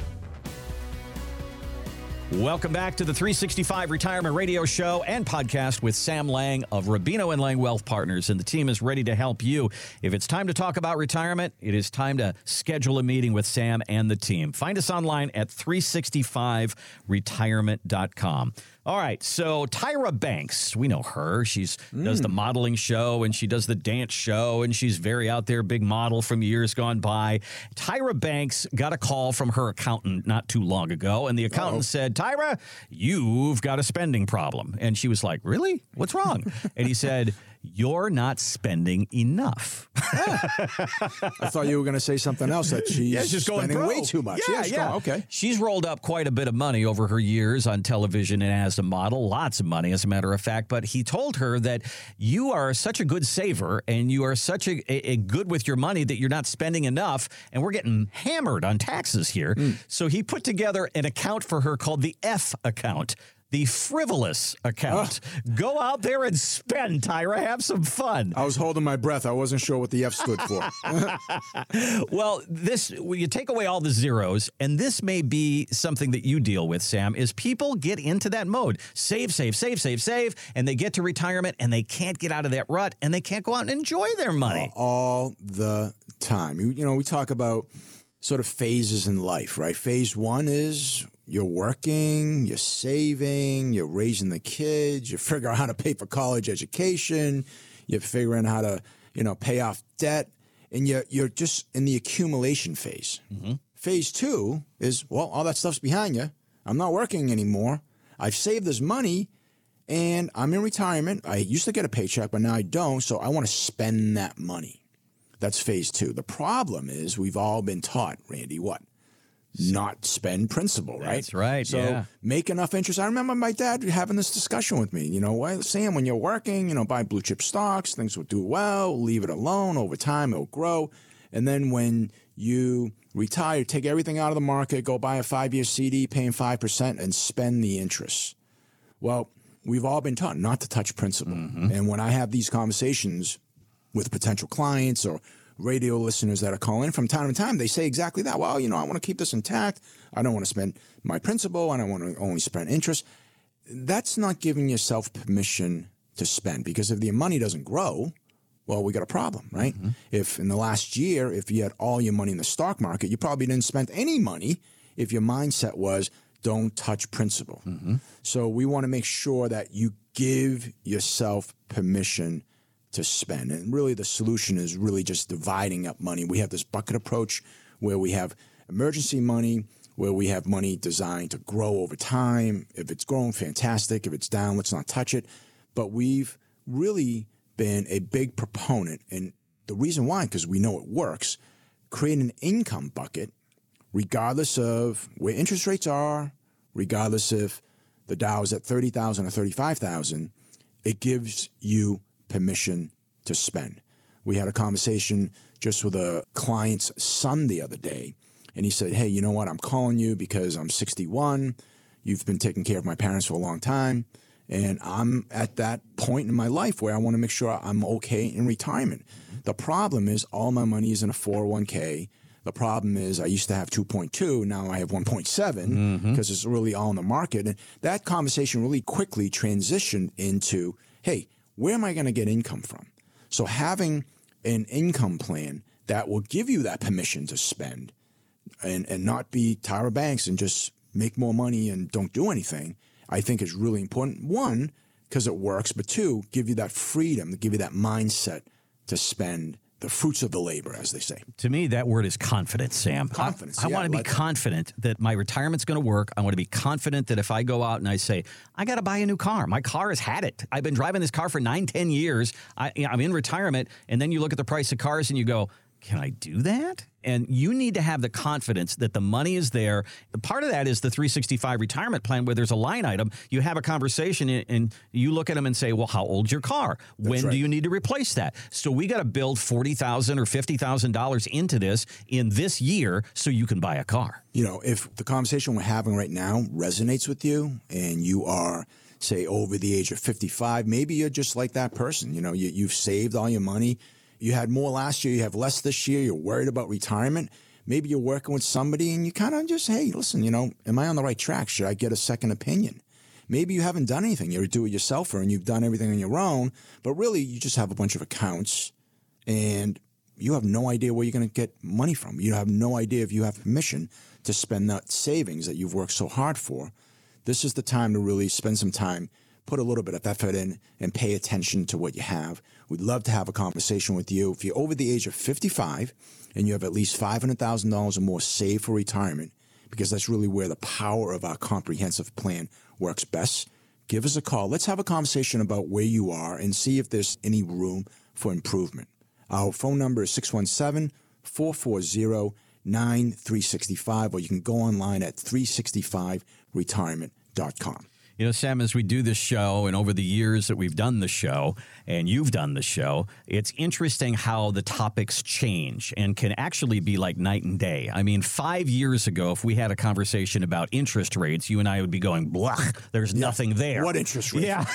Welcome back to the 365 Retirement Radio Show and podcast with Sam Lang of Rubino and Lang Wealth Partners. And the team is ready to help you. If it's time to talk about retirement, it is time to schedule a meeting with Sam and the team. Find us online at 365retirement.com. All right, so Tyra Banks, we know her. She's does the hmm. modeling show and she does the dance show and she's very out there, big model from years gone by. Tyra Banks got a call from her accountant not too long ago, and the accountant said, "Tyra, you've got a spending problem." And she was like, "Really? What's wrong?" and he said, "You're not spending enough." I thought you were going to say something else that she's, Yeah, she's spending way too much. Yeah, she's yeah. going- okay. She's rolled up quite a bit of money over her years on television and as a model, lots of money, as a matter of fact. But he told her that you are such a good saver and you are such a, a, a good with your money that you're not spending enough, and we're getting hammered on taxes here. Hmm. So he put together an account for her called the F account. The frivolous account. Ah. Go out there and spend, Tyra. Have some fun. I was holding my breath. I wasn't sure what the F stood for. Well, this well, you take away all the zeros, and this may be something that you deal with, Sam. Is people get into that mode, save, save, save, save, save, and they get to retirement and they can't get out of that rut, and they can't go out and enjoy their money. all the time. You, you know, we talk about sort of phases in life, right? Phase one is you're working, you're saving, you're raising the kids, you figure out how to pay for college education, you're figuring out how to, you know, pay off debt, and you're you're just in the accumulation phase. Mm-hmm. Phase two is well, all that stuff's behind you. I'm not working anymore. I've saved this money and I'm in retirement. I used to get a paycheck, but now I don't. So I want to spend that money. That's phase two. The problem is we've all been taught, Randy, what? Not spend principal, right? That's right, So yeah. make enough interest. I remember my dad having this discussion with me. You know, Sam, when you're working, you know, buy blue chip stocks, things will do well. Leave it alone. Over time, it'll grow. And then when you retire, take everything out of the market, go buy a five year CD, paying 5%, and spend the interest. Well, we've all been taught not to touch principal. Mm-hmm. And when I have these conversations with potential clients or radio listeners that are calling from time to time, they say exactly that. Well, you know, I want to keep this intact. I don't want to spend my principal. I don't want to only spend interest. That's not giving yourself permission to spend because if the money doesn't grow, well, we got a problem, right? Mm-hmm. If in the last year, if you had all your money in the stock market, you probably didn't spend any money if your mindset was don't touch principal. Mm-hmm. So we want to make sure that you give yourself permission to spend. And really, the solution is really just dividing up money. We have this bucket approach where we have emergency money, where we have money designed to grow over time. If it's growing, fantastic. If it's down, let's not touch it. But we've really been a big proponent, and the reason why, because we know it works, create an income bucket, regardless of where interest rates are, regardless if the Dow is at 30,000 or 35,000, it gives you permission to spend. We had a conversation just with a client's son the other day, and he said, Hey, you know what? I'm calling you because I'm 61. You've been taking care of my parents for a long time. And I'm at that point in my life where I want to make sure I'm okay in retirement. The problem is all my money is in a 401k. The problem is I used to have 2.2, now I have 1.7 mm-hmm. because it's really all in the market. And that conversation really quickly transitioned into, hey, where am I going to get income from? So having an income plan that will give you that permission to spend and, and not be Tyra Banks and just make more money and don't do anything, I think is really important. One, because it works, but two, give you that freedom, give you that mindset to spend the fruits of the labor, as they say. To me, that word is confidence, Sam. Confidence, I, I yeah, want to be like confident that my retirement's going to work. I want to be confident that if I go out and I say, I got to buy a new car, my car has had it. I've been driving this car for nine, ten years. I, you know, I'm in retirement. And then you look at the price of cars and you go, can I do that? And you need to have the confidence that the money is there. Part of that is the 365 retirement plan where there's a line item. You have a conversation and- you look at them and say, well, how old's your car? when do you need to replace that? So we got to build 40,000 or $50,000 into this in this year so you can buy a car. you know, if the conversation we're having right now resonates with you and you are, say, over the age of 55, maybe you're just like that person. You know, you, you've saved all your money. You had more last year, you have less this year, you're worried about retirement. Maybe you're working with somebody and you kind of just, hey, listen, you know, am I on the right track? Should I get a second opinion? Maybe you haven't done anything. You're a do it yourselfer and you've done everything on your own, but really you just have a bunch of accounts and you have no idea where you're going to get money from. You have no idea if you have permission to spend that savings that you've worked so hard for. This is the time to really spend some time, put a little bit of effort in, and pay attention to what you have. We'd love to have a conversation with you. If you're over the age of 55 and you have at least $500,000 or more saved for retirement, because that's really where the power of our comprehensive plan works best, give us a call. Let's have a conversation about where you are and see if there's any room for improvement. Our phone number is 617 440 9365, or you can go online at 365retirement.com. You know, Sam, as we do this show and over the years that we've done the show and you've done the show, it's interesting how the topics change and can actually be like night and day. I mean, five years ago, if we had a conversation about interest rates, you and I would be going, blah, there's nothing there. What interest rate? Yeah.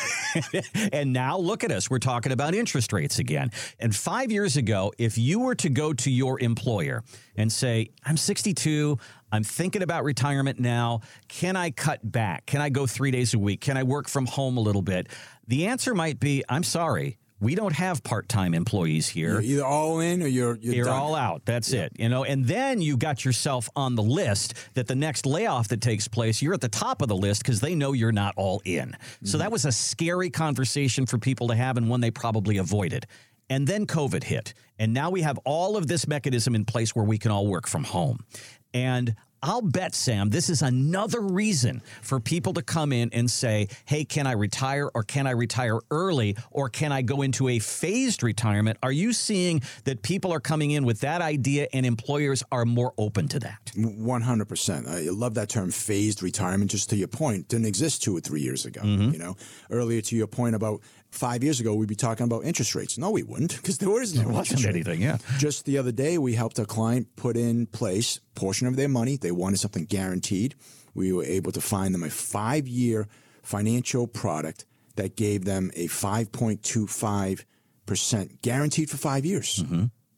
and now look at us. We're talking about interest rates again. And five years ago, if you were to go to your employer and say, I'm 62, I'm thinking about retirement now. Can I cut back? Can I go three days a week? Can I work from home a little bit? The answer might be, I'm sorry. We don't have part-time employees here. You're either all in or you're you're, You're all out. That's it. You know, and then you got yourself on the list that the next layoff that takes place, you're at the top of the list because they know you're not all in. So that mm-hmm. was a scary conversation for people to have and one they probably avoided. And then COVID hit. And now we have all of this mechanism in place where we can all work from home. And I'll bet, Sam, this is another reason for people to come in and say, hey, can I retire or can I retire early or can I go into a phased retirement? Are you seeing that people are coming in with that idea and employers are more open to that? One hundred percent. I love that term, phased retirement. Just to your point, didn't exist two or three years ago. Mm-hmm. You know, earlier to your point about five years ago, we'd be talking about interest rates. No, we wouldn't, because there was no interest Wasn't anything, yeah. Just the other day, we helped a client put in place portion of their money. They wanted something guaranteed. We were able to find them a five year financial product that gave them a 5.25% guaranteed for five years.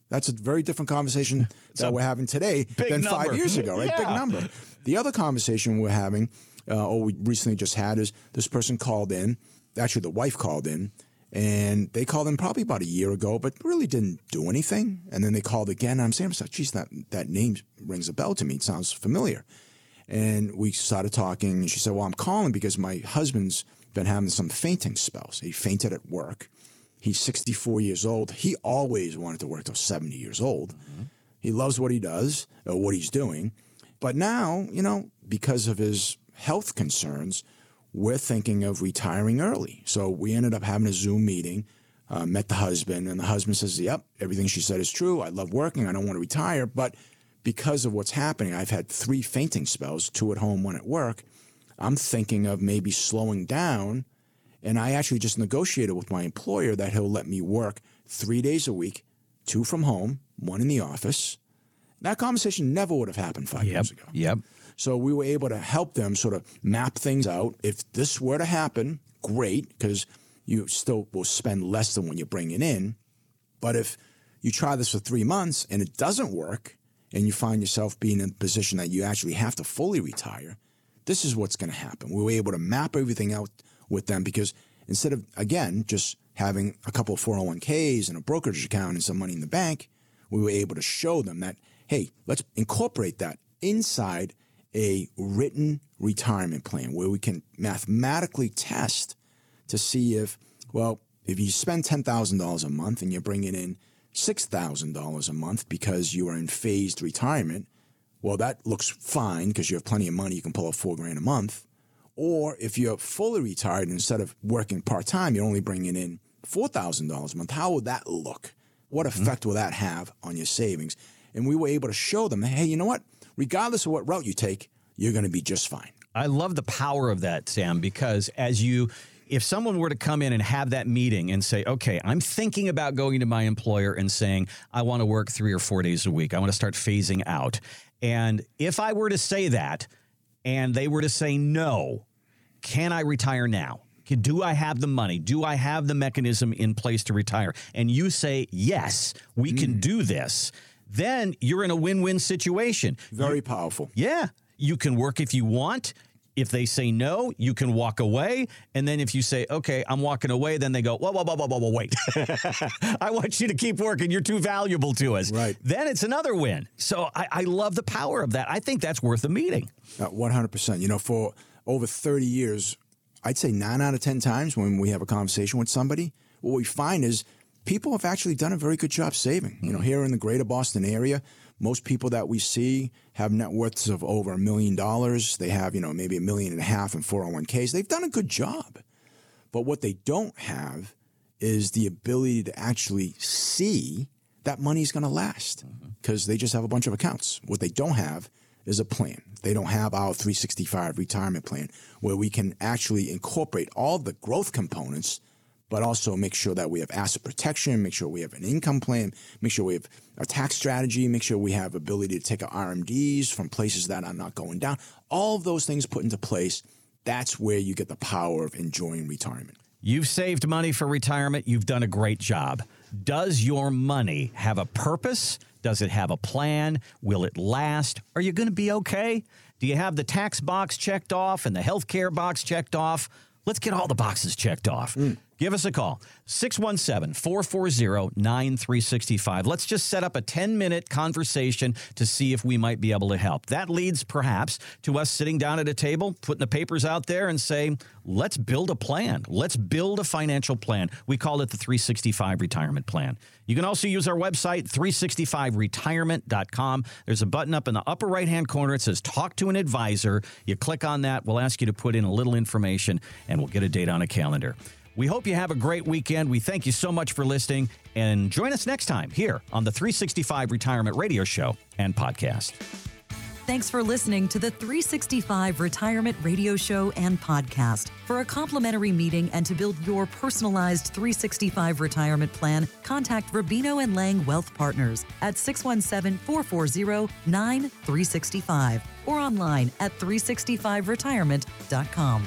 That's a very different conversation that we're having today than number. five years ago, right? Big number. The other conversation we're having, uh, or we recently just had, is this person called in. Actually, the wife called in, and they called in probably about a year ago, but really didn't do anything. And then they called again. I'm saying, geez, that, that name rings a bell to me. It sounds familiar. And we started talking, and she said, Well, I'm calling because my husband's been having some fainting spells. He fainted at work. He's 64 years old. He always wanted to work till 70 years old. Mm-hmm. He loves what he does or what he's doing. But now, you know, because of his health concerns, we're thinking of retiring early. So we ended up having a Zoom meeting, uh, met the husband, and the husband says, Yep, everything she said is true. I love working. I don't want to retire. But because of what's happening, I've had three fainting spells, two at home, one at work. I'm thinking of maybe slowing down. And I actually just negotiated with my employer that he'll let me work three days a week, two from home, one in the office. That conversation never would have happened five years ago. Yep. So we were able to help them sort of map things out. If this were to happen, great, because you still will spend less than when you're bringing in. But if you try this for three months and it doesn't work and you find yourself being in a position that you actually have to fully retire, this is what's going to happen. We were able to map everything out with them because instead of, again, just having a couple of 401ks and a brokerage account and some money in the bank, we were able to show them that, hey, let's incorporate that inside a written retirement plan where we can mathematically test to see if, well, if you spend $10,000 a month and you're bringing in $6,000 a month because you are in phased retirement, well, that looks fine because you have plenty of money. You can pull up four grand a month. Or if you're fully retired, instead of working part time, you're only bringing in $4,000 a month. How would that look? What effect mm-hmm. will that have on your savings? And we were able to show them, hey, you know what? Regardless of what route you take, you're going to be just fine. I love the power of that, Sam, because as you if someone were to come in and have that meeting and say, okay, I'm thinking about going to my employer and saying, I want to work three or four days a week, I want to start phasing out. And if I were to say that and they were to say no, can I retire now? Do I have the money? Do I have the mechanism in place to retire? And you say, yes, we mm. can do this. Then you're in a win win situation. Very powerful. Yeah. You can work if you want. If they say no, you can walk away. And then if you say, okay, I'm walking away, then they go, whoa, whoa, whoa, whoa, whoa, whoa wait. I want you to keep working. You're too valuable to us. Right. Then it's another win. So I, I love the power of that. I think that's worth a meeting. Uh, 100%. You know, for over 30 years, I'd say nine out of 10 times when we have a conversation with somebody, what we find is people have actually done a very good job saving. Mm-hmm. You know, here in the greater Boston area, most people that we see have net worths of over a million dollars. They have, you know, maybe a million and a half in 401ks. They've done a good job. But what they don't have is the ability to actually see that money's going to last because mm-hmm. they just have a bunch of accounts. What they don't have is a plan. They don't have our 365 retirement plan where we can actually incorporate all the growth components but also make sure that we have asset protection, make sure we have an income plan, make sure we have a tax strategy, make sure we have ability to take our RMDs from places that are not going down. All of those things put into place, that's where you get the power of enjoying retirement. You've saved money for retirement. You've done a great job. Does your money have a purpose? Does it have a plan? Will it last? Are you going to be okay? Do you have the tax box checked off and the health care box checked off? Let's get all the boxes checked off. Mm. Give us a call 617 440 9365. Let's just set up a 10 minute conversation to see if we might be able to help. That leads perhaps to us sitting down at a table, putting the papers out there, and saying, let's build a plan. Let's build a financial plan. We call it the 365 retirement plan. You can also use our website, 365retirement.com. There's a button up in the upper right hand corner. It says Talk to an Advisor. You click on that. We'll ask you to put in a little information, and we'll get a date on a calendar. We hope you have a great weekend. We thank you so much for listening and join us next time here on the 365 Retirement Radio Show and Podcast. Thanks for listening to the 365 Retirement Radio Show and Podcast. For a complimentary meeting and to build your personalized 365 retirement plan, contact Rubino and Lang Wealth Partners at 617 440 9365 or online at 365retirement.com.